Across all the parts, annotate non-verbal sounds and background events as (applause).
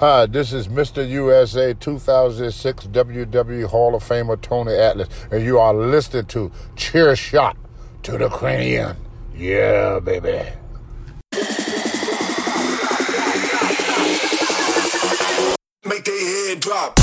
Hi, this is Mr. USA 2006 WWE Hall of Famer Tony Atlas, and you are listening to Chair Shot to the Cranium. Yeah, baby. Make their head drop.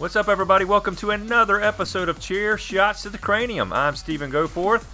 What's up, everybody? Welcome to another episode of Chair Shots to the Cranium. I'm Stephen Goforth.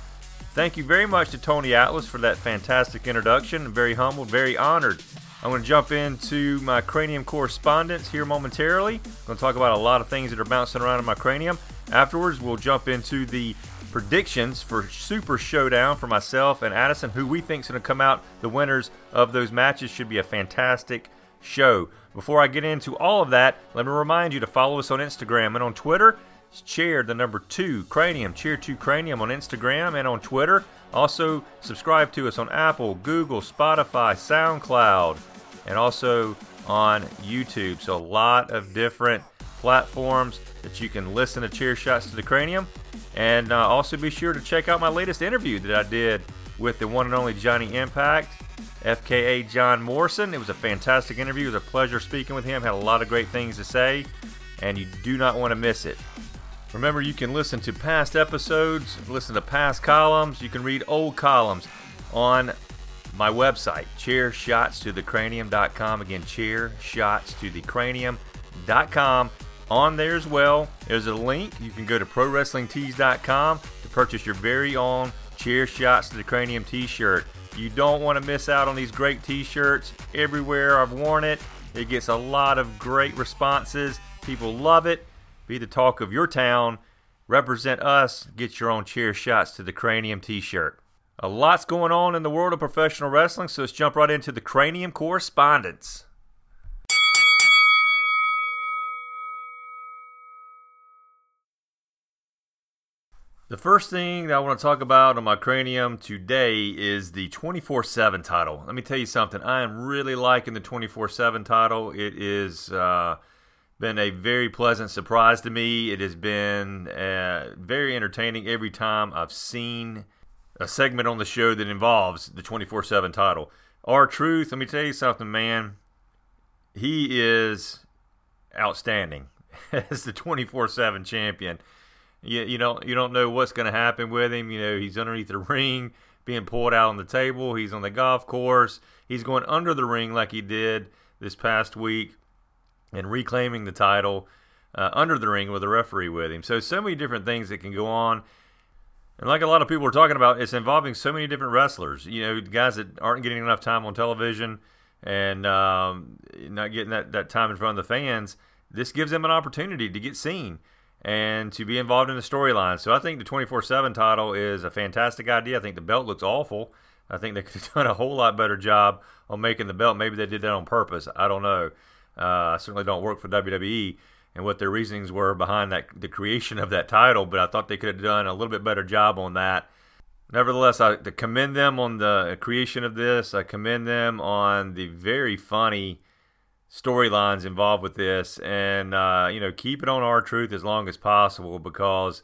Thank you very much to Tony Atlas for that fantastic introduction. I'm very humbled, very honored. I'm going to jump into my cranium correspondence here momentarily. I'm going to talk about a lot of things that are bouncing around in my cranium. Afterwards, we'll jump into the predictions for Super Showdown for myself and Addison, who we think is going to come out the winners of those matches. Should be a fantastic show. Before I get into all of that, let me remind you to follow us on Instagram and on Twitter. It's Chair, the number two, Cranium, Chair 2 Cranium on Instagram and on Twitter. Also, subscribe to us on Apple, Google, Spotify, SoundCloud, and also on YouTube. So, a lot of different platforms that you can listen to Chair Shots to the Cranium. And uh, also be sure to check out my latest interview that I did with the one and only Johnny Impact. FKA John Morrison. It was a fantastic interview. It was a pleasure speaking with him. Had a lot of great things to say, and you do not want to miss it. Remember, you can listen to past episodes, listen to past columns. You can read old columns on my website, chairshotstothecranium.com. Again, chairshotstothecranium.com. On there as well, there's a link. You can go to prowrestlingtees.com to purchase your very own Chair Shots to the Cranium t shirt. You don't want to miss out on these great t shirts. Everywhere I've worn it, it gets a lot of great responses. People love it. Be the talk of your town. Represent us. Get your own chair shots to the Cranium t shirt. A lot's going on in the world of professional wrestling, so let's jump right into the Cranium correspondence. The first thing that I want to talk about on my cranium today is the 24 7 title. Let me tell you something. I am really liking the 24 7 title. It has uh, been a very pleasant surprise to me. It has been uh, very entertaining every time I've seen a segment on the show that involves the 24 7 title. R-Truth, let me tell you something, man. He is outstanding (laughs) as the 24 7 champion you, you don't you don't know what's going to happen with him. You know, he's underneath the ring, being pulled out on the table. He's on the golf course. He's going under the ring like he did this past week, and reclaiming the title uh, under the ring with a referee with him. So so many different things that can go on. And like a lot of people are talking about, it's involving so many different wrestlers. You know, guys that aren't getting enough time on television and um, not getting that, that time in front of the fans. This gives them an opportunity to get seen and to be involved in the storyline. So I think the 24 7 title is a fantastic idea. I think the belt looks awful. I think they (laughs) could have done a whole lot better job on making the belt. Maybe they did that on purpose. I don't know. Uh, I certainly don't work for WWE and what their reasonings were behind that the creation of that title, but I thought they could have done a little bit better job on that. Nevertheless, I commend them on the creation of this. I commend them on the very funny storylines involved with this, and uh, you know, keep it on R-Truth as long as possible because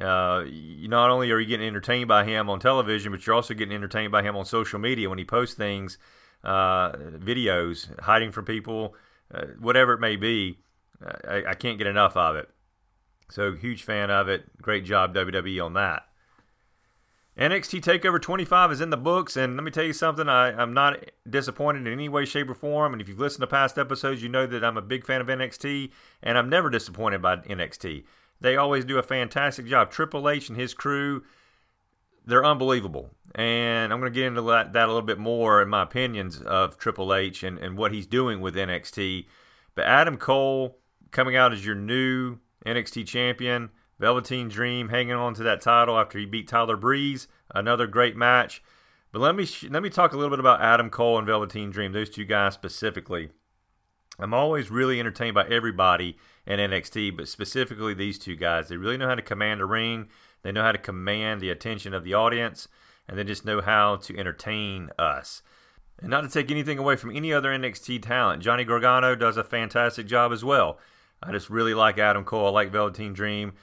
uh, you not only are you getting entertained by him on television, but you're also getting entertained by him on social media when he posts things, uh, videos, hiding from people, uh, whatever it may be. I, I can't get enough of it. So huge fan of it. Great job WWE on that. NXT TakeOver 25 is in the books, and let me tell you something. I, am not disappointed in any way, shape, or form. And if you've listened to past episodes, you know that I'm a big fan of NXT, and I'm never disappointed by NXT. They always do a fantastic job. Triple H and his crew, they're unbelievable. And I'm going to get into that, that a little bit more in my opinions of Triple H and, and what he's doing with NXT. But Adam Cole coming out as your new NXT champion Velveteen Dream hanging on to that title after he beat Tyler Breeze. Another great match. But let me let me talk a little bit about Adam Cole and Velveteen Dream, those two guys specifically. I'm always really entertained by everybody in NXT, but specifically these two guys. They really know how to command a ring. They know how to command the attention of the audience, and they just know how to entertain us. And not to take anything away from any other NXT talent, Johnny Gargano does a fantastic job as well. I just really like Adam Cole. I like Velveteen Dream.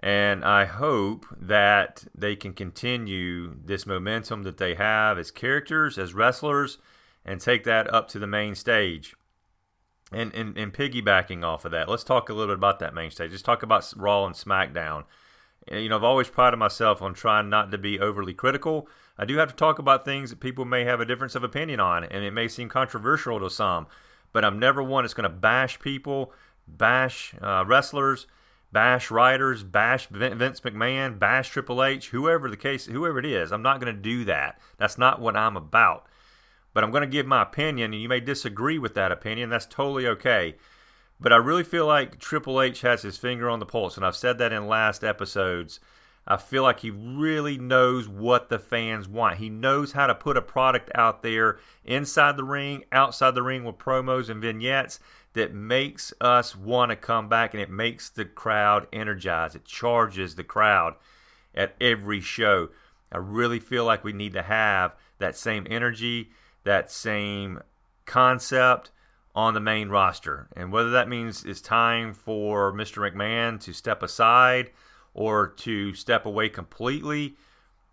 And I hope that they can continue this momentum that they have as characters, as wrestlers, and take that up to the main stage. And, and, and piggybacking off of that, let's talk a little bit about that main stage. Let's talk about Raw and SmackDown. You know, I've always prided myself on trying not to be overly critical. I do have to talk about things that people may have a difference of opinion on, and it may seem controversial to some. But I'm never one that's going to bash people, bash uh, wrestlers, bash writers, bash Vince McMahon, bash Triple H, whoever the case, whoever it is. I'm not going to do that. That's not what I'm about. But I'm going to give my opinion, and you may disagree with that opinion. That's totally okay. But I really feel like Triple H has his finger on the pulse, and I've said that in last episodes. I feel like he really knows what the fans want. He knows how to put a product out there inside the ring, outside the ring with promos and vignettes that makes us want to come back and it makes the crowd energized. It charges the crowd at every show. I really feel like we need to have that same energy, that same concept on the main roster. And whether that means it's time for Mr. McMahon to step aside or to step away completely,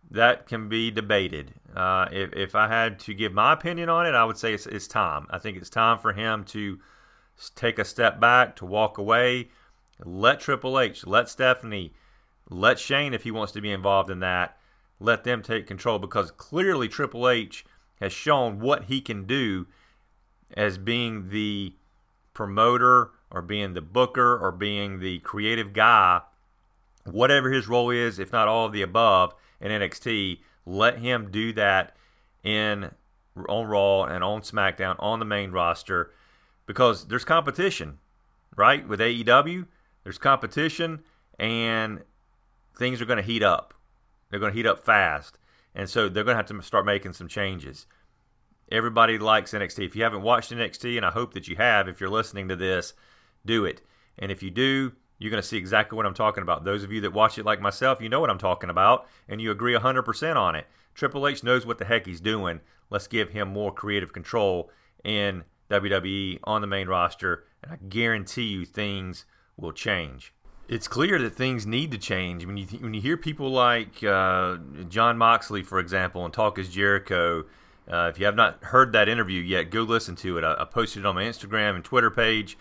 that can be debated. Uh, if, if I had to give my opinion on it, I would say it's, it's time. I think it's time for him to take a step back, to walk away. Let Triple H, let Stephanie, let Shane, if he wants to be involved in that, let them take control because clearly Triple H has shown what he can do as being the promoter or being the booker or being the creative guy whatever his role is, if not all of the above in NXT, let him do that in on Raw and on SmackDown on the main roster because there's competition, right? With AEW, there's competition and things are going to heat up. They're going to heat up fast. And so they're going to have to start making some changes. Everybody likes NXT. If you haven't watched NXT, and I hope that you have, if you're listening to this, do it. And if you do, you're going to see exactly what I'm talking about. Those of you that watch it like myself, you know what I'm talking about, and you agree 100% on it. Triple H knows what the heck he's doing. Let's give him more creative control in WWE on the main roster, and I guarantee you things will change. It's clear that things need to change. When you when you hear people like uh, Jon Moxley, for example, and Talk is Jericho, uh, if you have not heard that interview yet, go listen to it. I, I posted it on my Instagram and Twitter page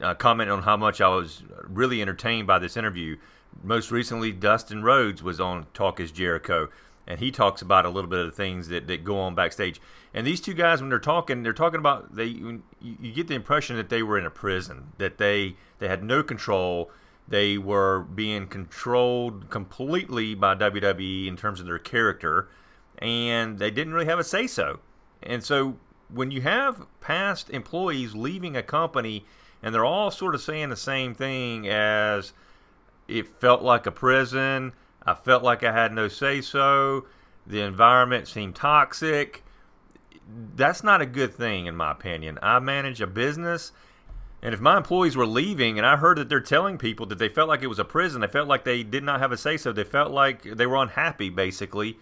uh, comment on how much I was really entertained by this interview. Most recently, Dustin Rhodes was on Talk is Jericho, and he talks about a little bit of the things that, that go on backstage. And these two guys, when they're talking, they're talking about they. You, you get the impression that they were in a prison, that they they had no control. They were being controlled completely by WWE in terms of their character, and they didn't really have a say so. And so, when you have past employees leaving a company and they're all sort of saying the same thing as it felt like a prison. I felt like I had no say so. The environment seemed toxic. That's not a good thing, in my opinion. I manage a business, and if my employees were leaving and I heard that they're telling people that they felt like it was a prison, they felt like they did not have a say so, they felt like they were unhappy, basically.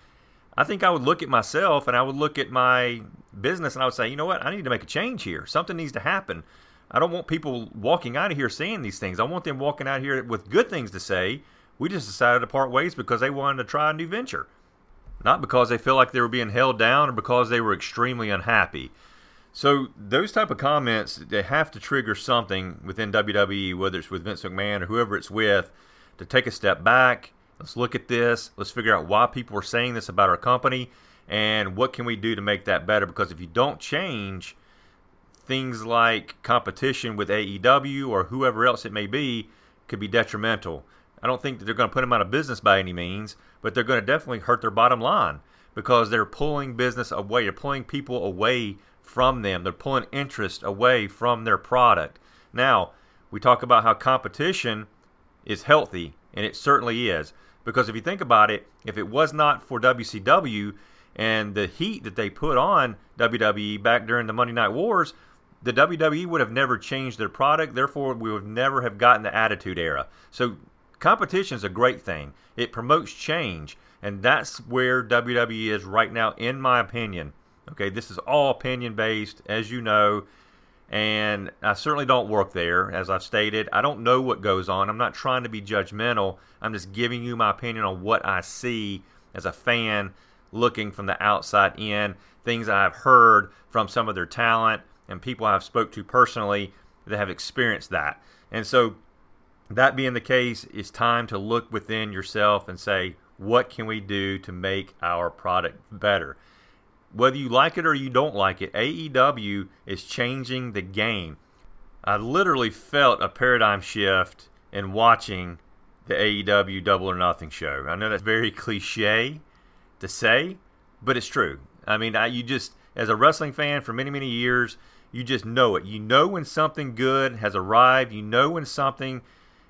I think I would look at myself and I would look at my business and I would say, you know what, I need to make a change here. Something needs to happen. I don't want people walking out of here saying these things. I want them walking out here with good things to say. We just decided to part ways because they wanted to try a new venture, not because they feel like they were being held down or because they were extremely unhappy. So those type of comments they have to trigger something within WWE, whether it's with Vince McMahon or whoever it's with, to take a step back. Let's look at this. Let's figure out why people are saying this about our company and what can we do to make that better. Because if you don't change, things like competition with AEW or whoever else it may be could be detrimental. I don't think that they're going to put them out of business by any means, but they're going to definitely hurt their bottom line because they're pulling business away. They're pulling people away from them. They're pulling interest away from their product. Now, we talk about how competition is healthy, and it certainly is. Because if you think about it, if it was not for WCW and the heat that they put on WWE back during the Monday Night Wars, the WWE would have never changed their product. Therefore, we would never have gotten the Attitude Era. So, competition is a great thing. It promotes change, and that's where WWE is right now, in my opinion. Okay, this is all opinion based, as you know. And I certainly don't work there, as I've stated. I don't know what goes on. I'm not trying to be judgmental. I'm just giving you my opinion on what I see as a fan looking from the outside in, things I've heard from some of their talent and people I've spoke to personally that have experienced that. And so that being the case, it's time to look within yourself and say, what can we do to make our product better? Whether you like it or you don't like it, AEW is changing the game. I literally felt a paradigm shift in watching the AEW Double or Nothing show. I know that's very cliche to say, but it's true. I mean, I, you just, as a wrestling fan for many, many years, you just know it. You know when something good has arrived. You know when something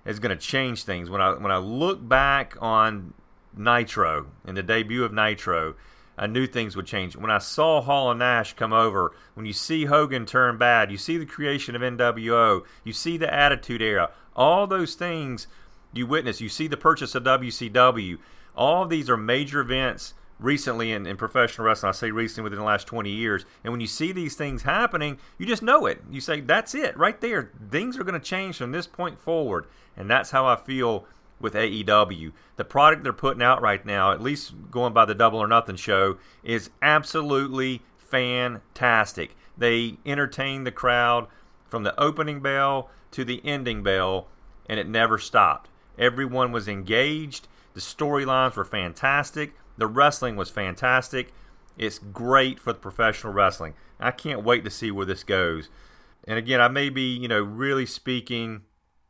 is going to change things. When I when I look back on Nitro and the debut of Nitro, I knew things would change. When I saw Hall and Nash come over, when you see Hogan turn bad, you see the creation of NWO, you see the Attitude Era, all those things you witness. You see the purchase of WCW. All of these are major events recently in, in professional wrestling. I say recently within the last 20 years. And when you see these things happening, you just know it. You say, that's it right there. Things are going to change from this point forward. And that's how I feel with AEW. The product they're putting out right now, at least going by the Double or Nothing show, is absolutely fantastic. They entertain the crowd from the opening bell to the ending bell, and it never stopped. Everyone was engaged. The storylines were fantastic. The wrestling was fantastic. It's great for the professional wrestling. I can't wait to see where this goes. And again, I may be, you know, really speaking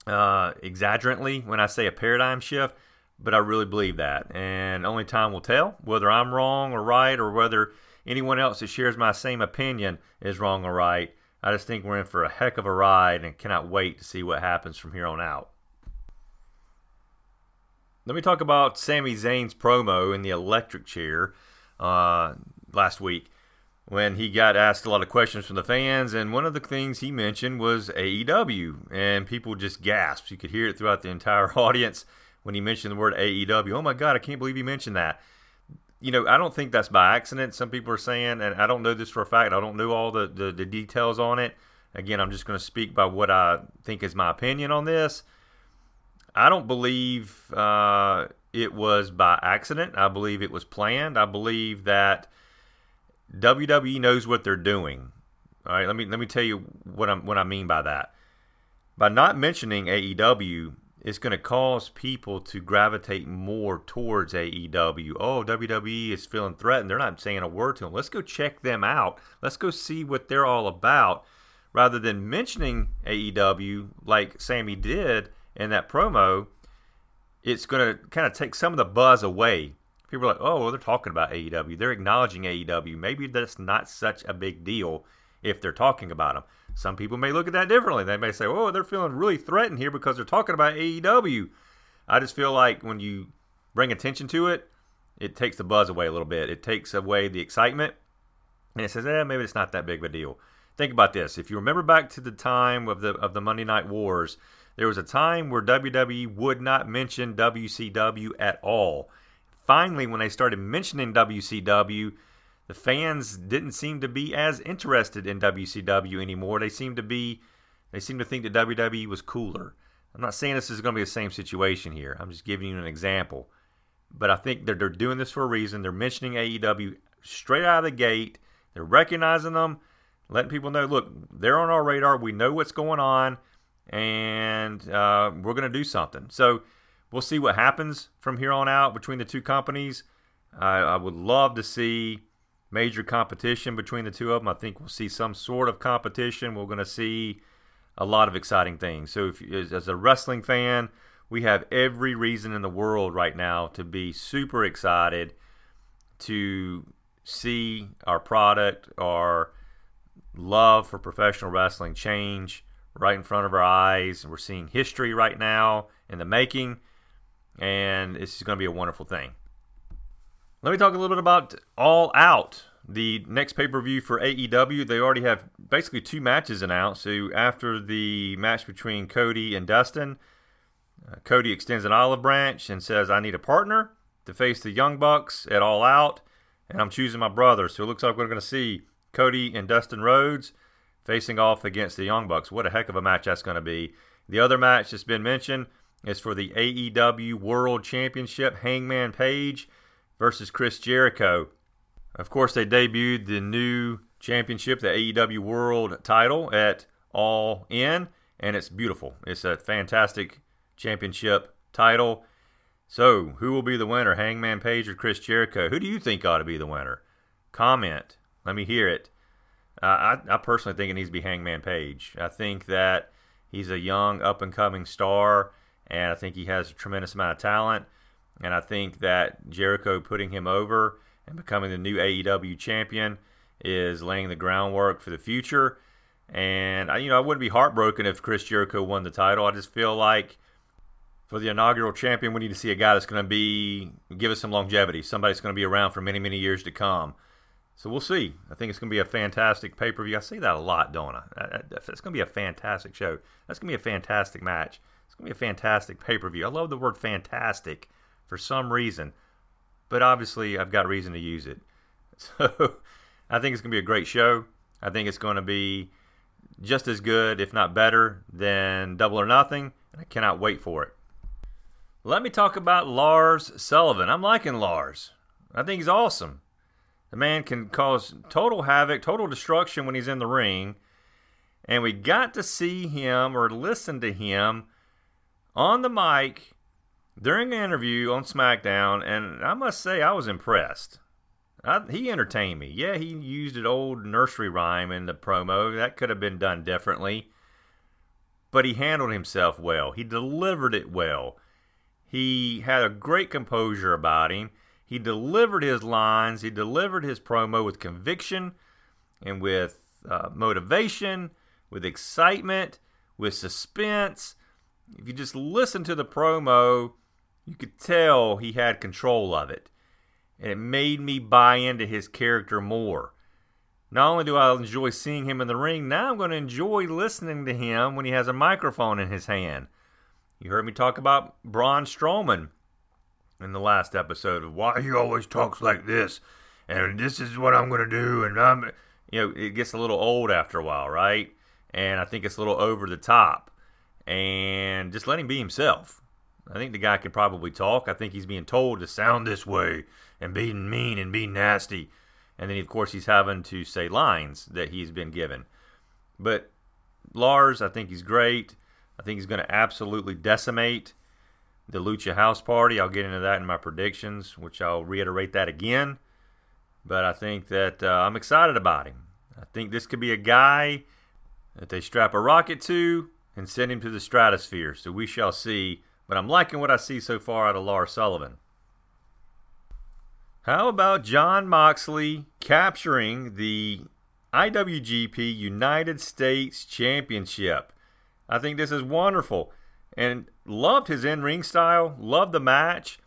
uh, exaggerantly when I say a paradigm shift, but I really believe that. And only time will tell whether I'm wrong or right or whether anyone else that shares my same opinion is wrong or right. I just think we're in for a heck of a ride and cannot wait to see what happens from here on out. Let me talk about Sami Zayn's promo in the electric chair uh, last week when he got asked a lot of questions from the fans, and one of the things he mentioned was AEW, and people just gasped. You could hear it throughout the entire (laughs) audience when he mentioned the word AEW. Oh my God, I can't believe he mentioned that. You know, I don't think that's by accident. Some people are saying, and I don't know this for a fact. I don't know all the, the, the details on it. Again, I'm just going to speak by what I think is my opinion on this. I don't believe uh, it was by accident. I believe it was planned. I believe that WWE knows what they're doing. All right, let me let me tell you what I'm what I mean by that. By not mentioning AEW, it's going to cause people to gravitate more towards AEW. Oh, WWE is feeling threatened. They're not saying a word to them. Let's go check them out. Let's go see what they're all about. Rather than mentioning AEW like Sami did in that promo, it's going to kind of take some of the buzz away. People are like, oh, well, they're talking about AEW. They're acknowledging AEW. Maybe that's not such a big deal if they're talking about them. Some people may look at that differently. They may say, oh, they're feeling really threatened here because they're talking about AEW. I just feel like when you bring attention to it, it takes the buzz away a little bit. It takes away the excitement. And it says, eh, maybe it's not that big of a deal. Think about this. If you remember back to the time of the of the Monday Night Wars, there was a time where WWE would not mention WCW at all. Finally, when they started mentioning WCW, the fans didn't seem to be as interested in WCW anymore. They seemed to be they seemed to think that WWE was cooler. I'm not saying this is going to be the same situation here. I'm just giving you an example. But I think that they're doing this for a reason. They're mentioning AEW straight out of the gate. They're recognizing them, letting people know, look, they're on our radar. We know what's going on and uh, we're going to do something. So we'll see what happens from here on out between the two companies. I, I would love to see major competition between the two of them. I think we'll see some sort of competition. We're going to see a lot of exciting things. So, if as a wrestling fan, we have every reason in the world right now to be super excited to see our product, our love for professional wrestling change right in front of our eyes. We're seeing history right now in the making, and this is going to be a wonderful thing. Let me talk a little bit about All Out, the next pay per view for AEW. They already have basically two matches announced. So after the match between Cody and Dustin, uh, Cody extends an olive branch and says, I need a partner to face the Young Bucks at All Out, and I'm choosing my brother. So it looks like we're going to see Cody and Dustin Rhodes facing off against the Young Bucks. What a heck of a match that's going to be. The other match that's been mentioned is for the AEW World Championship Hangman Page versus Chris Jericho. Of course, they debuted the new championship, the AEW World title, at All In, and it's beautiful. It's a fantastic championship title. So, who will be the winner, Hangman Page or Chris Jericho? Who do you think ought to be the winner? Comment. Let me hear it. Uh, I, I personally think it needs to be Hangman Page. I think that he's a young, up and coming star, and I think he has a tremendous amount of talent. And I think that Jericho putting him over and becoming the new AEW champion is laying the groundwork for the future. And you know, I wouldn't be heartbroken if Chris Jericho won the title. I just feel like for the inaugural champion, we need to see a guy that's going to be give us some longevity, somebody that's going to be around for many, many years to come. So we'll see. I think it's going to be a fantastic pay per view. I say that a lot, don't I? It's going to be a fantastic show. That's going to be a fantastic match. It's going to be a fantastic pay per view. I love the word fantastic for some reason, but obviously I've got reason to use it. (laughs) So I think it's going to be a great show. I think it's going to be just as good, if not better, than Double or Nothing, and I cannot wait for it. Let me talk about Lars Sullivan. I'm liking Lars. I think he's awesome. The man can cause total havoc, total destruction when he's in the ring. And we got to see him or listen to him on the mic during an interview on SmackDown, and I must say I was impressed. I, he entertained me. Yeah, he used an old nursery rhyme in the promo. That could have been done differently. But he handled himself well. He delivered it well. He had a great composure about him. He delivered his lines, he delivered his promo with conviction and with uh, motivation, with excitement, with suspense. If you just listen to the promo, you could tell he had control of it. And it made me buy into his character more. Not only do I enjoy seeing him in the ring, now I'm going to enjoy listening to him when he has a microphone in his hand. You heard me talk about Braun Strowman in the last episode of why he always talks like this, and this is what I'm gonna do, and I'm, you know, it gets a little old after a while, right? And I think it's a little over the top, and just let him be himself. I think the guy can probably talk. I think he's being told to sound this way and be mean and be nasty, and then of course he's having to say lines that he's been given. But Lars, I think he's great. I think he's going to absolutely decimate the Lucha House Party. I'll get into that in my predictions, which I'll reiterate that again. But I think that uh, I'm excited about him. I think this could be a guy that they strap a rocket to and send him to the stratosphere. So we shall see. But I'm liking what I see so far out of Lars Sullivan. How about Jon Moxley capturing the IWGP United States Championship? I think this is wonderful and loved his in ring style, loved the match,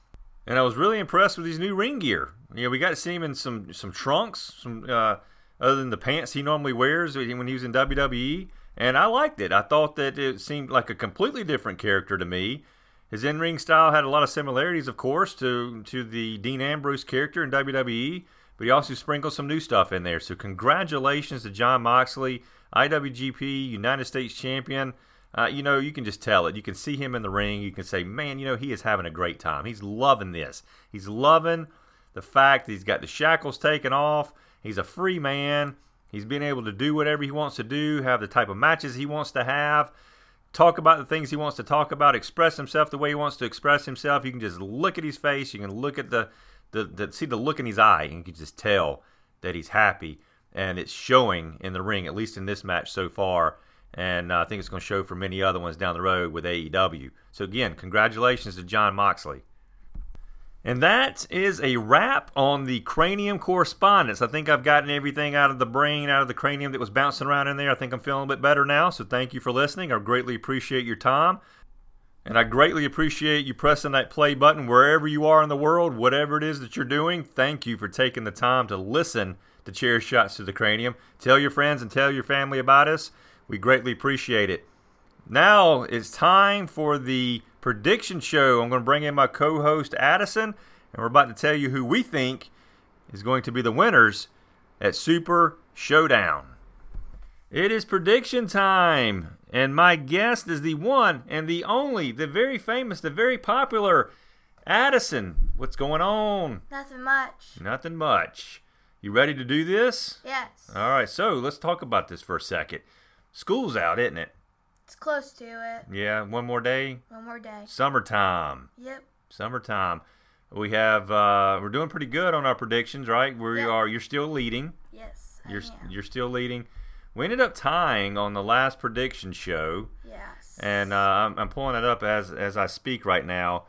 and I was really impressed with his new ring gear. You know, we got to see him in some some trunks, some uh, other than the pants he normally wears when he was in WWE, and I liked it. I thought that it seemed like a completely different character to me. His in ring style had a lot of similarities, of course, to to the Dean Ambrose character in WWE, but he also sprinkled some new stuff in there. So congratulations to Jon Moxley, IWGP United States Champion. Uh, you know, you can just tell it. You can see him in the ring. You can say, man, you know, he is having a great time. He's loving this. He's loving the fact that he's got the shackles taken off. He's a free man. He's being able to do whatever he wants to do, have the type of matches he wants to have, talk about the things he wants to talk about, express himself the way he wants to express himself. You can just look at his face. You can look at the, the, the see the look in his eye, and you can just tell that he's happy. And it's showing in the ring, at least in this match so far and uh, I think it's going to show for many other ones down the road with AEW. So again, congratulations to Jon Moxley. And that is a wrap on the cranium correspondence. I think I've gotten everything out of the brain, out of the cranium that was bouncing around in there. I think I'm feeling a bit better now. So thank you for listening. I greatly appreciate your time. And I greatly appreciate you pressing that play button wherever you are in the world, whatever it is that you're doing. Thank you for taking the time to listen to Chair Shots to the Cranium. Tell your friends and tell your family about us. We greatly appreciate it. Now it's time for the prediction show. I'm going to bring in my co host, Addison, and we're about to tell you who we think is going to be the winners at Super Showdown. It is prediction time, and my guest is the one and the only, the very famous, the very popular Addison. What's going on? Nothing much. Nothing much. You ready to do this? Yes. All right, so let's talk about this for a second. School's out, isn't it? It's close to it. Yeah, one more day. One more day. Summertime. Yep. Summertime. We have uh we're doing pretty good on our predictions, right? We Yeah. are you're still leading. Yes. You're you're still leading. We ended up tying on the last prediction show, Yes. and uh, I'm, I'm pulling it up as as I speak right now.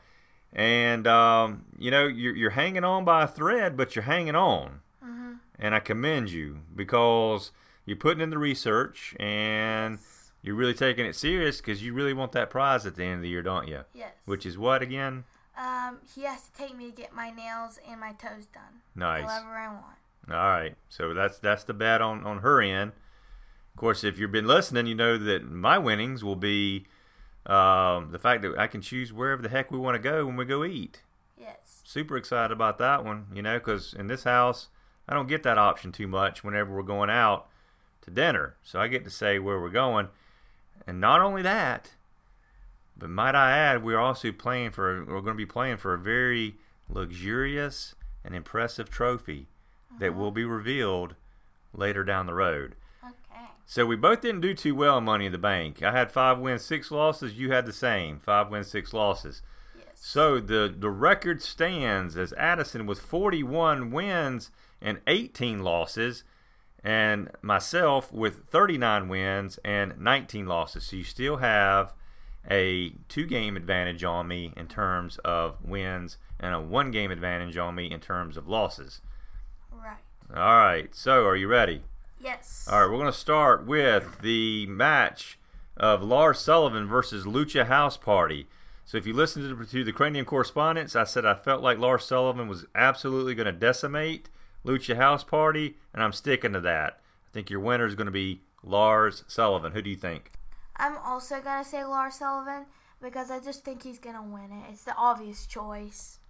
And um, you know you're you're hanging on by a thread, but you're hanging on, Mm-hmm. and I commend you because you're putting in the research and you're really taking it serious because you really want that prize at the end of the year, don't you? Yes. Which is what again? um, he has to take me to get my nails and my toes done. Nice. However I want. All right, so that's that's the bet on on her end. Of course, if you've been listening, you know that my winnings will be um, the fact that I can choose wherever the heck we want to go when we go eat. Yes. Super excited about that one, you know, because in this house I don't get that option too much whenever we're going out to dinner, so I get to say where we're going, and not only that, but might I add, we're also playing for we're going to be playing for a very luxurious and impressive trophy that uh-huh. will be revealed later down the road. Okay. So we both didn't do too well in Money in the Bank. I had five wins, six losses. You had the same, five wins, six losses. Yes. So the the record stands as Addison with 41 wins and 18 losses, and myself with 39 wins and 19 losses. So you still have a two game advantage on me in terms of wins and a one game advantage on me in terms of losses. Right. All right. So are you ready? Yes. All right, we're going to start with the match of Lars Sullivan versus Lucha House Party. So, if you listen to the, to the Cranium Correspondence, I said I felt like Lars Sullivan was absolutely going to decimate Lucha House Party, and I'm sticking to that. I think your winner is going to be Lars Sullivan. Who do you think? I'm also gonna say Lars Sullivan because I just think he's gonna win it. It's the obvious choice.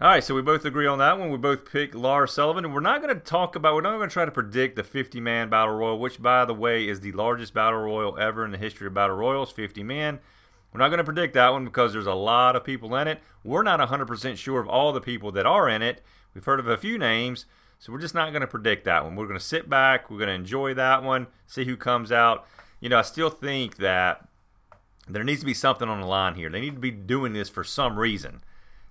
All right, so we both agree on that one. We both pick Lars Sullivan, and we're not going to talk about. We're not going to try to predict the 50-man battle royal, which, by the way, is the largest battle royal ever in the history of battle royals. 50 men. We're not going to predict that one because there's a lot of people in it. We're not 100% sure of all the people that are in it. We've heard of a few names, so we're just not going to predict that one. We're going to sit back. We're going to enjoy that one. See who comes out. You know, I still think that there needs to be something on the line here. They need to be doing this for some reason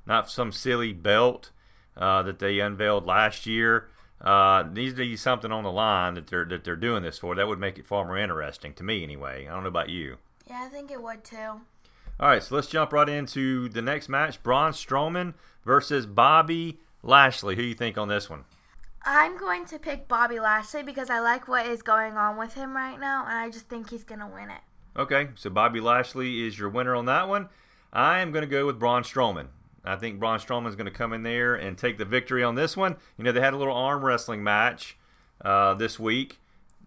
not some silly belt uh, that they unveiled last year. Uh, needs to be something on the line that they're that they're doing this for. That would make it far more interesting to me, anyway. I don't know about you. Yeah, I think it would too. All right, so let's jump right into the next match: Braun Strowman versus Bobby Lashley. Who do you think on this one? I'm going to pick Bobby Lashley because I like what is going on with him right now, and I just think he's gonna win it. Okay, so Bobby Lashley is your winner on that one. I am going to go with Braun Strowman. I think Braun Strowman is going to come in there and take the victory on this one. You know, they had a little arm wrestling match uh, this week.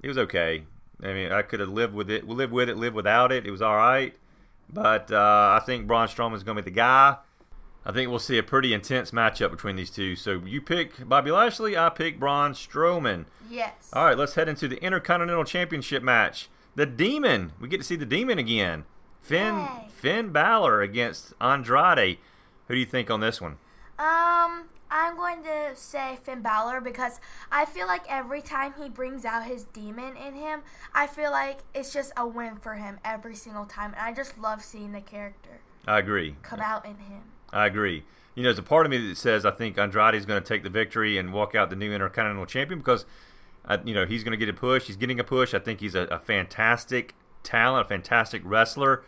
It was okay. I mean, I could have lived with it, live with it, live without it. It was all right. But uh, I think Braun Strowman is going to be the guy. I think we'll see a pretty intense matchup between these two. So you pick Bobby Lashley, I pick Braun Strowman. Yes. All right, let's head into the Intercontinental Championship match. The Demon. We get to see the Demon again. Finn Yay. Finn Balor against Andrade. Who do you think on this one? Um, I'm going to say Finn Balor because I feel like every time he brings out his demon in him, I feel like it's just a win for him every single time, and I just love seeing the character I agree. come out in him. I agree. You know, there's a part of me that says I think Andrade is going to take the victory and walk out the new Intercontinental Champion because, uh, you know, he's going to get a push. He's getting a push. I think he's a, a fantastic talent, a fantastic wrestler.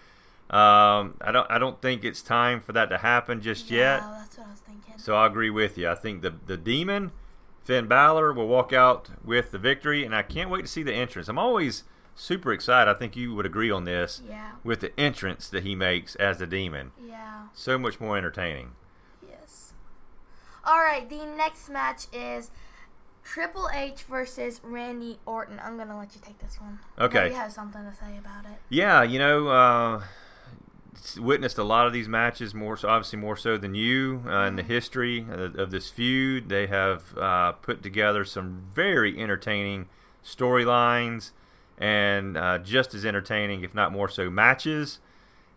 Um, I don't. I don't think it's time for that to happen just yet. That's what I was thinking. So I agree with you. I think the the demon, Finn Balor, will walk out with the victory, and I can't wait to see the entrance. I'm always super excited. I think you would agree on this Yeah. with the entrance that he makes as the demon. Yeah. So much more entertaining. Yes. All right. The next match is Triple H versus Randy Orton. I'm gonna let you take this one. Okay. You have something to say about it. Yeah, you know, uh, witnessed a lot of these matches, more so, obviously more so than you uh, in the history of, of this feud. They have uh, put together some very entertaining storylines, and uh, just as entertaining, if not more so, matches.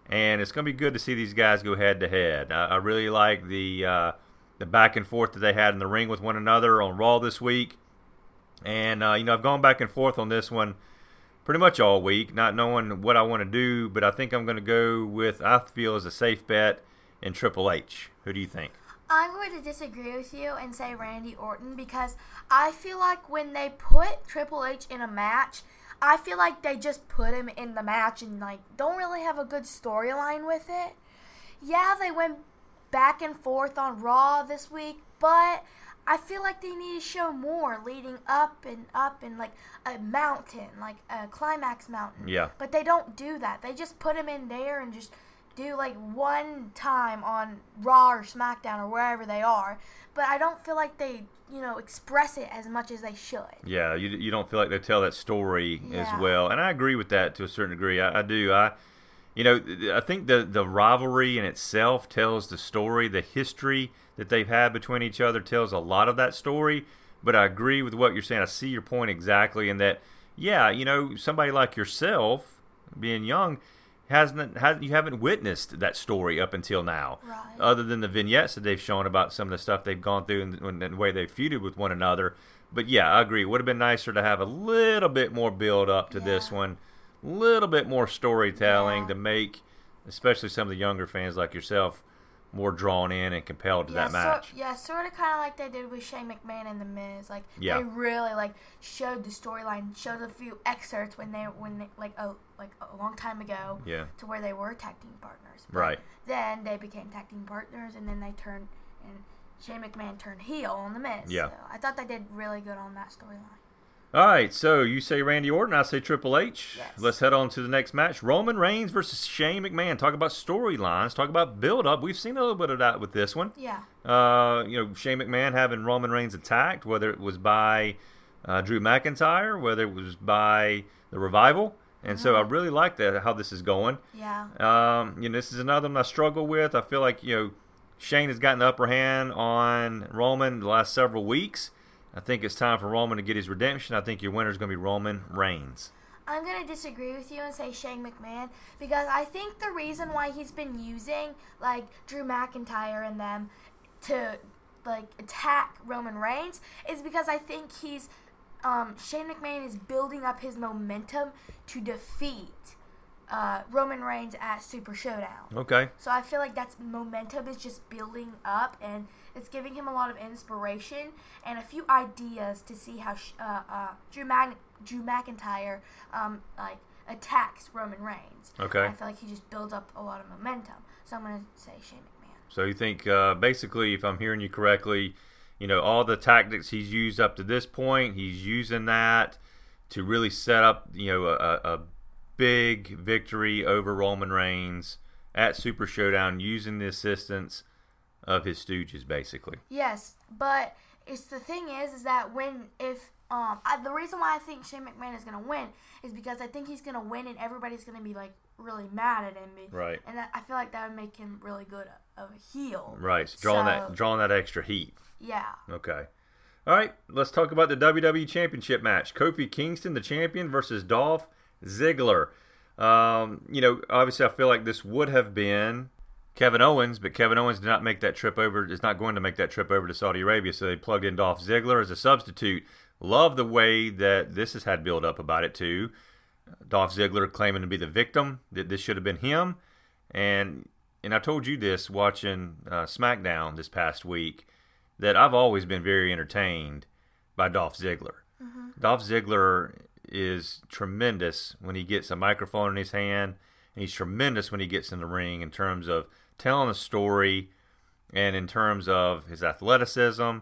And it's going to be good to see these guys go head to head. I really like the uh, the back and forth that they had in the ring with one another on Raw this week. And uh, you know, I've gone back and forth on this one pretty much all week, not knowing what I want to do. But I think I'm going to go with I feel as a safe bet in Triple H. Who do you think? I'm going to disagree with you and say Randy Orton because I feel like when they put Triple H in a match, I feel like they just put him in the match and like don't really have a good storyline with it. Yeah, they went back and forth on Raw this week, but I feel like they need to show more leading up and up and like a mountain, like a climax mountain. Yeah. But they don't do that. They just put him in there and just do like one time on Raw or SmackDown or wherever they are. But I don't feel like they, you know, express it as much as they should. Yeah, you, you don't feel like they tell that story Yeah. as well, and I agree with that to a certain degree. I, I do. I, you know, I think the the rivalry in itself tells the story. The history that they've had between each other tells a lot of that story. But I agree with what you're saying. I see your point exactly in that. Yeah, you know, somebody like yourself, being young, hasn't has, you haven't witnessed that story up until now, Right. other than the vignettes that they've shown about some of the stuff they've gone through and, and the way they've feuded with one another. But yeah, I agree. It would have been nicer to have a little bit more build up to this one, a little bit more storytelling Yeah. to make, especially some of the younger fans like yourself, more drawn in and compelled to yeah, that match. So, yeah, sort of kind of like they did with Shane McMahon and The Miz. Like Yeah. they really like showed the storyline, showed a few excerpts when they when they, like a like a long time ago. Yeah. To where they were tag team partners. But Right. Then they became tag team partners, and then they turned and Shane McMahon turned heel on The Miz. Yeah. So I thought they did really good on that storyline. All right, so you say Randy Orton, I say Triple H. Yes. Let's head on to the next match: Roman Reigns versus Shane McMahon. Talk about storylines. Talk about build-up. We've seen a little bit of that with this one. Yeah. Uh, you know, Shane McMahon having Roman Reigns attacked, whether it was by uh, Drew McIntyre, whether it was by the Revival, and so I really like that how this is going. Yeah. Um, you know, this is another one I struggle with. I feel like you know Shane has gotten the upper hand on Roman the last several weeks. I think it's time for Roman to get his redemption. I think your winner is going to be Roman Reigns. I'm gonna disagree with you and say Shane McMahon because I think the reason why he's been using like Drew McIntyre and them to like attack Roman Reigns is because I think he's um, Shane McMahon is building up his momentum to defeat uh, Roman Reigns at Super Showdown. Okay. So I feel like that's momentum is just building up and it's giving him a lot of inspiration and a few ideas to see how sh- uh, uh, Drew, Mag- Drew McIntyre um, like attacks Roman Reigns. Okay. I feel like he just builds up a lot of momentum. So I'm gonna say Shane McMahon. So you think uh, basically, if I'm hearing you correctly, you know all the tactics he's used up to this point, he's using that to really set up you know a, a big victory over Roman Reigns at Super Showdown using the assistance of his stooges, basically. Yes, but it's the thing is, is that when if um I, the reason why I think Shane McMahon is gonna win is because I think he's gonna win and everybody's gonna be like really mad at him. Right. And that, I feel like that would make him really good of a heel. Right, so drawing So- that drawing that extra heat. Yeah. Okay. All right, let's talk about the WWE Championship match. Kofi Kingston, the champion, versus Dolph Ziggler. Um, you know, obviously, I feel like this would have been Kevin Owens, but Kevin Owens did not make that trip over. Is not going to make that trip over to Saudi Arabia, so they plugged in Dolph Ziggler as a substitute. Love the way that this has had build up about it too. Dolph Ziggler claiming to be the victim that this should have been him, and and I told you this watching uh, SmackDown this past week that I've always been very entertained by Dolph Ziggler. Dolph Ziggler is tremendous when he gets a microphone in his hand, and he's tremendous when he gets in the ring in terms of telling a story and in terms of his athleticism,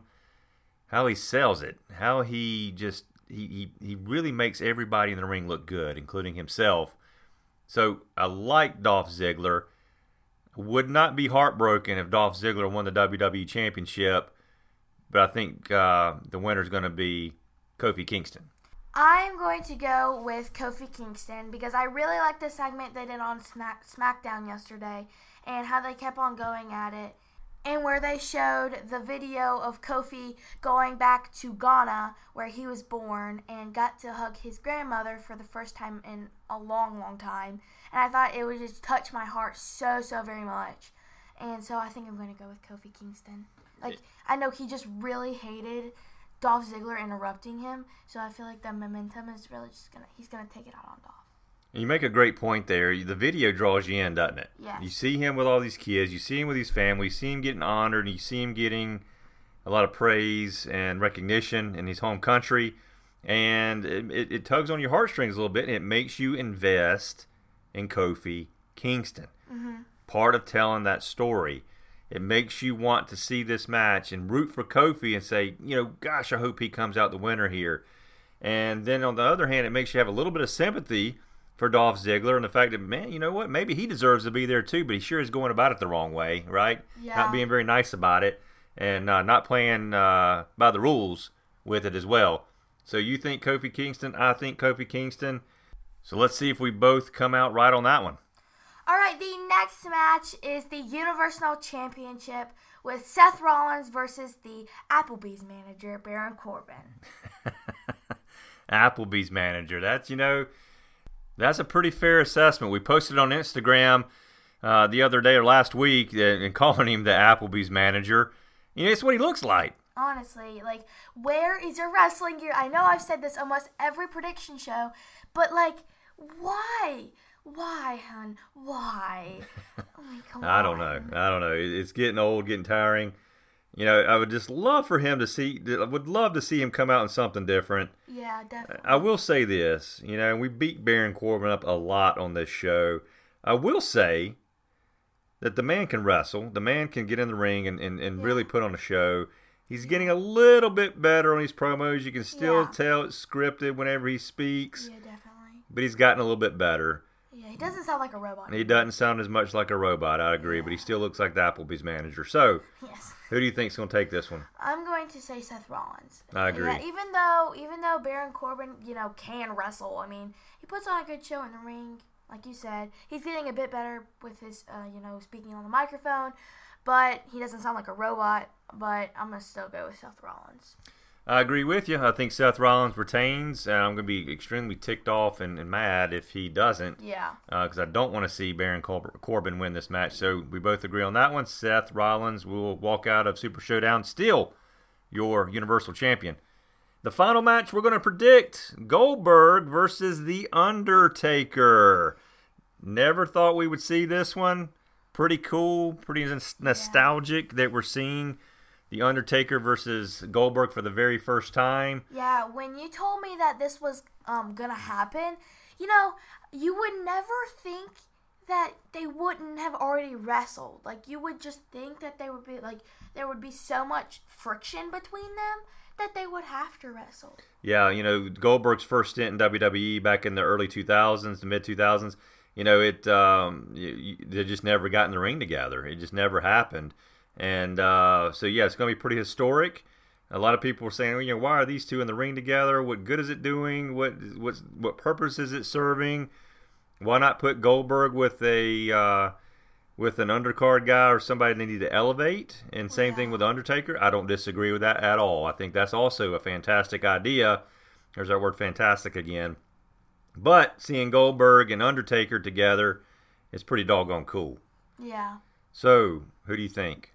how he sells it, how he just he, he, he really makes everybody in the ring look good, including himself. So I like Dolph Ziggler. Would not be heartbroken if Dolph Ziggler won the WWE Championship, but I think uh, the winner is going to be Kofi Kingston. I'm going to go with Kofi Kingston because I really like the segment they did on Smack- SmackDown yesterday and how they kept on going at it. and where they showed the video of Kofi going back to Ghana, where he was born, and got to hug his grandmother for the first time in a long, long time. And I thought it would just touch my heart so, so very much. And so I think I'm going to go with Kofi Kingston. Like, I know he just really hated Dolph Ziggler interrupting him, so I feel like the momentum is really just gonna he's gonna take it out on Dolph. You make a great point there. The video draws you in, doesn't it? Yes. You see him with all these kids. You see him with his family. You see him getting honored. And you see him getting a lot of praise and recognition in his home country. And it, it, it tugs on your heartstrings a little bit, and it makes you invest in Kofi Kingston. Mm-hmm. Part of telling that story. It makes you want to see this match and root for Kofi and say, you know, gosh, I hope he comes out the winner here. And then on the other hand, it makes you have a little bit of sympathy for Dolph Ziggler and the fact that, man, you know what? Maybe he deserves to be there too, but he sure is going about it the wrong way, right? Yeah. Not being very nice about it and uh, not playing uh, by the rules with it as well. So you think Kofi Kingston? I think Kofi Kingston. So let's see if we both come out right on that one. All right, the next match is the Universal Championship with Seth Rollins versus the Applebee's manager Baron Corbin. (laughs) Applebee's manager. That's you know, that's a pretty fair assessment. We posted on Instagram uh, the other day or last week uh, and calling him the Applebee's manager. You know, it's what he looks like. Honestly, like, where is your wrestling gear? I know I've said this almost every prediction show, but like, why? Why, hun? Why? (laughs) Oh my god. I don't know. I don't know. It's getting old, getting tiring. You know, I would just love for him to see. I would love to see him come out in something different. Yeah, definitely. I will say this, you know, we beat Baron Corbin up a lot on this show. I will say that the man can wrestle. The man can get in the ring and, and, and really put on a show. He's getting a little bit better on his promos. You can still Yeah. tell it's scripted whenever he speaks, Yeah, definitely. but he's gotten a little bit better. Yeah, he doesn't sound like a robot. He doesn't sound as much like a robot, I agree, but he still looks like the Applebee's manager. So, Yes. who do you think's going to take this one? I'm going to say Seth Rollins. I agree. Yeah, even though even though Baron Corbin, you know, can wrestle, I mean, he puts on a good show in the ring. Like you said, he's getting a bit better with his, uh, you know, speaking on the microphone, but he doesn't sound like a robot. But I'm gonna still go with Seth Rollins. I agree with you. I think Seth Rollins retains, and I'm going to be extremely ticked off and, and mad if he doesn't. Yeah. Uh, because I don't want to see Baron Cor- Corbin win this match. So we both agree on that one. Seth Rollins will walk out of Super Showdown still your Universal Champion. The final match we're going to predict Goldberg versus The Undertaker. Never thought we would see this one. Pretty cool, pretty nos- nostalgic that we're seeing The Undertaker versus Goldberg for the very first time. Yeah, when you told me that this was um gonna happen, you know, you would never think that they wouldn't have already wrestled. Like you would just think that they would be like there would be so much friction between them that they would have to wrestle. Yeah, you know Goldberg's first stint in WWE back in the early 2000s, the mid 2000s. You know it. Um, you, you, they just never got in the ring together. It just never happened. And uh, so yeah, it's going to be pretty historic. A lot of people were saying, you know, why are these two in the ring together? What good is it doing? What what's what purpose is it serving? Why not put Goldberg with a uh, with an undercard guy or somebody they need to elevate? And same thing with Undertaker. I don't disagree with that at all. I think that's also a fantastic idea. There's that word fantastic again. But seeing Goldberg and Undertaker together is pretty doggone cool. Yeah. So, who do you think?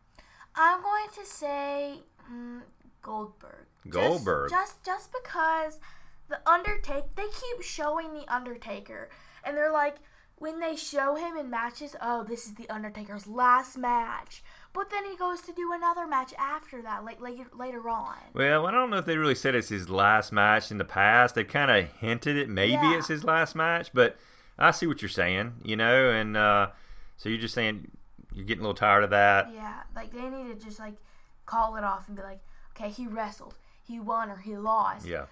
I'm going to say mm, Goldberg. Just- Goldberg. Just, just because the Undertaker, they keep showing the Undertaker, and they're like, when they show him in matches, oh, this is the Undertaker's last match. But then he goes to do another match after that, like later later on. Well, I don't know if they really said it's his last match in the past. They've kind of hinted it maybe Yeah. it's his last match, but I see what you're saying, you know, and uh, so you're just saying you're getting a little tired of that. Yeah, like they need to just like call it off and be like, okay, he wrestled, he won or he lost. Yeah,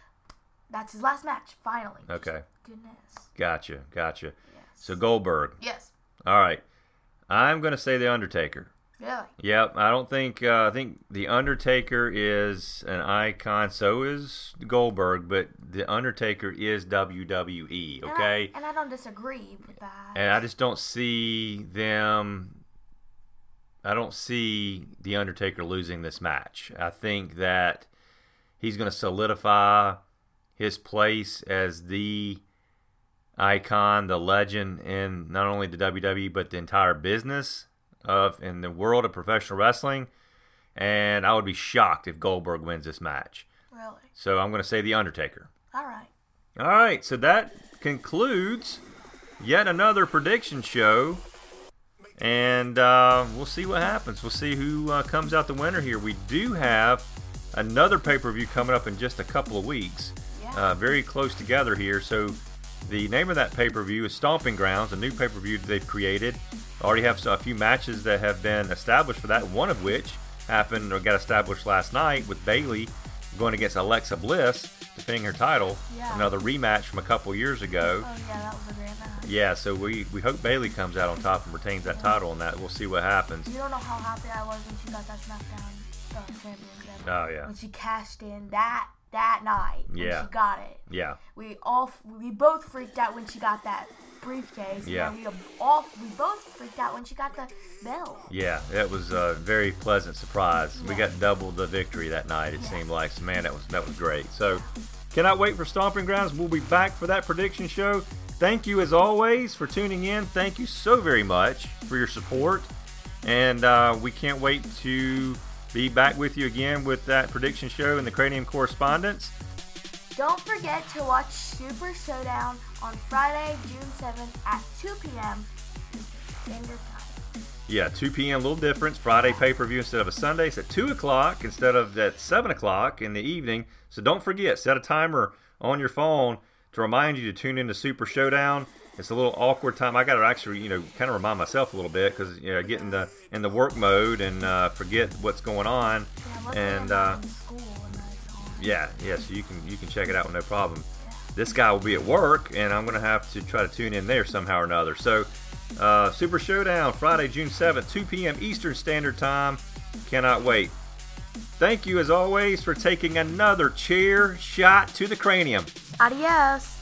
That's his last match, finally. Just Okay. Goodness. gotcha, gotcha. Yes. So Goldberg. yes. All right, I'm going to say the Undertaker. Really. Yep, I don't think uh, I think the Undertaker is an icon. So is Goldberg, but the Undertaker is WWE. And I- Okay, And I, don't disagree with that. and I just don't see them I don't see the Undertaker losing this match. I think that he's going to solidify his place as the icon, the legend in not only the WWE but the entire business of in the world of professional wrestling. And I would be shocked if Goldberg wins this match. Really? So I'm going to say the Undertaker. All right. All right, so that concludes yet another prediction show. And uh, we'll see what happens. We'll see who uh, comes out the winner here. We do have another pay per view coming up in just a couple of weeks, Yeah. uh, very close together here. So, the name of that pay per view is Stomping Grounds, a new pay per view that they've created. Already have a few matches that have been established for that, one of which happened or got established last night with Bayley going against Alexa Bliss, defending her title. Yeah. Another rematch from a couple years ago. Oh yeah, that was a great match. Yeah, so we, we hope Bayley comes out on top and retains that title, and that we'll see what happens. You don't know how happy I was when she got that SmackDown uh, champion. Oh yeah, When she cashed in that that night. when Yeah. She got it. yeah, We all we both freaked out when she got that briefcase. Yeah. And we all we both freaked out when she got the belt. yeah. That was a very pleasant surprise. We got double the victory that night. It Yes. seemed like, so, man, that was that was great. So, cannot wait for Stomping Grounds. We'll be back for that prediction show. Thank you as always for tuning in. Thank you so very much for your support, and uh, we can't wait to be back with you again with that prediction show and the Cranium Correspondence. Don't forget to watch Super Showdown on Friday, June 7th at 2 p.m. Standard Time. Yeah, 2 p.m. little difference. Friday pay per view instead of a Sunday. It's at 2 o'clock instead of at 7 o'clock in the evening. So don't forget, set a timer on your phone to remind you to tune in to Super Showdown. It's a little awkward time. I got to actually, you know, kind of remind myself a little bit because you know, get in the in the work mode and uh, forget what's going on. Yeah, and uh, not in school when that's on. yeah, yeah, so you can you can check it out with no problem. This guy will be at work, and I'm going to have to try to tune in there somehow or another. So, uh, Super Showdown, Friday, June 7th, 2 p.m. Eastern Standard Time. Cannot wait. Thank you, as always, for taking another chair shot to the cranium. Adios.